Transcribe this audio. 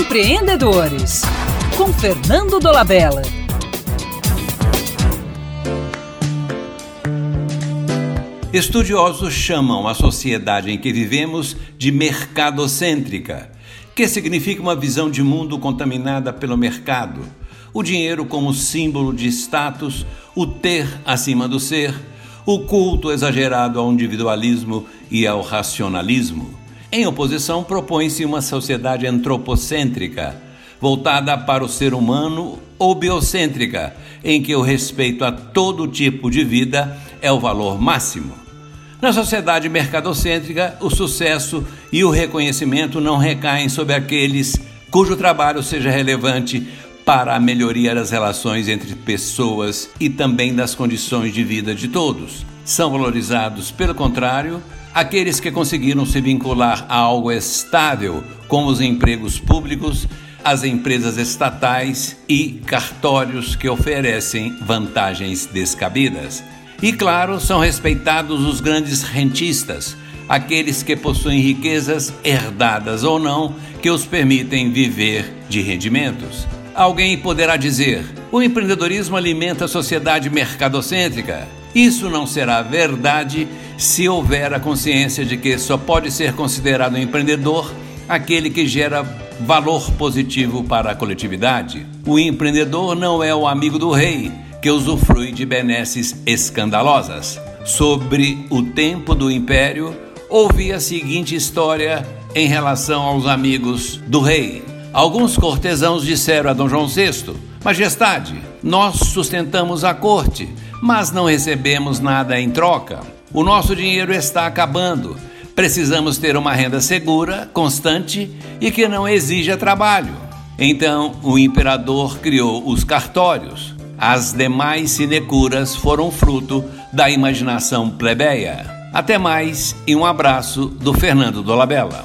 Empreendedores, com Fernando Dolabella. Estudiosos chamam a sociedade em que vivemos de mercadocêntrica, que significa uma visão de mundo contaminada pelo mercado. O dinheiro como símbolo de status, o ter acima do ser, o culto exagerado ao individualismo e ao racionalismo. Em oposição, propõe-se uma sociedade antropocêntrica, voltada para o ser humano ou biocêntrica, em que o respeito a todo tipo de vida é o valor máximo. Na sociedade mercadocêntrica, o sucesso e o reconhecimento não recaem sobre aqueles cujo trabalho seja relevante para a melhoria das relações entre pessoas e também das condições de vida de todos. São valorizados, pelo contrário, aqueles que conseguiram se vincular a algo estável, como os empregos públicos, as empresas estatais e cartórios que oferecem vantagens descabidas. E, claro, são respeitados os grandes rentistas, aqueles que possuem riquezas herdadas ou não que os permitem viver de rendimentos. Alguém poderá dizer: o empreendedorismo alimenta a sociedade mercadocêntrica. Isso não será verdade se houver a consciência de que só pode ser considerado empreendedor aquele que gera valor positivo para a coletividade. O empreendedor não é o amigo do rei que usufrui de benesses escandalosas. Sobre o tempo do império, ouvi a seguinte história em relação aos amigos do rei. Alguns cortesãos disseram a Dom João VI: Majestade, nós sustentamos a corte, mas não recebemos nada em troca. O nosso dinheiro está acabando. Precisamos ter uma renda segura, constante e que não exija trabalho. Então o imperador criou os cartórios. As demais sinecuras foram fruto da imaginação plebeia. Até mais e um abraço do Fernando Dolabella.